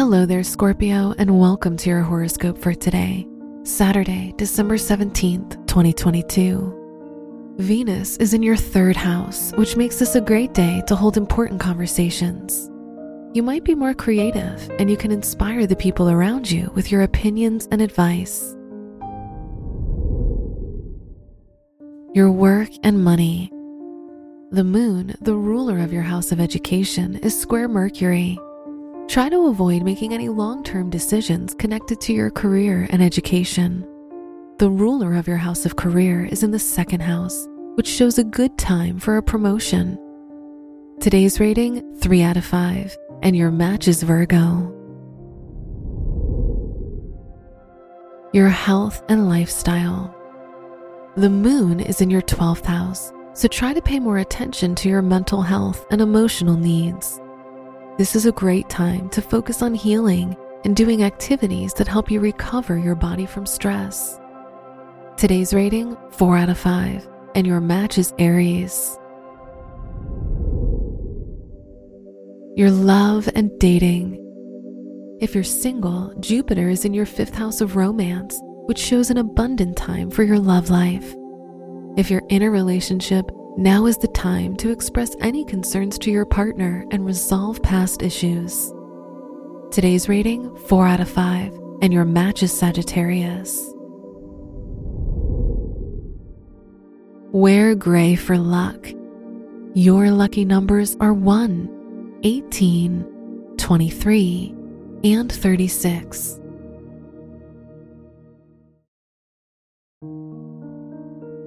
Hello there, Scorpio, and welcome to your horoscope for today, Saturday, December 17th, 2022. Venus is in your third house, which makes this a great day to hold important conversations. You might be more creative, and you can inspire the people around you with your opinions and advice. Your work and money. The moon, the ruler of your house of education, is square Mercury Try to avoid making any long term decisions connected to your career and education. The ruler of your house of career is in the second house, which shows a good time for a promotion. Today's rating 3 out of 5, and your match is Virgo. Your health and lifestyle. The moon is in your 12th house, so try to pay more attention to your mental health and emotional needs. This is a great time to focus on healing and doing activities that help you recover your body from stress. Today's rating 4 out of 5, and your match is Aries. Your love and dating. If you're single, Jupiter is in your fifth house of romance, which shows an abundant time for your love life. If you're in a relationship, now is the time to express any concerns to your partner and resolve past issues. Today's rating 4 out of 5, and your match is Sagittarius. Wear gray for luck. Your lucky numbers are 1, 18, 23, and 36.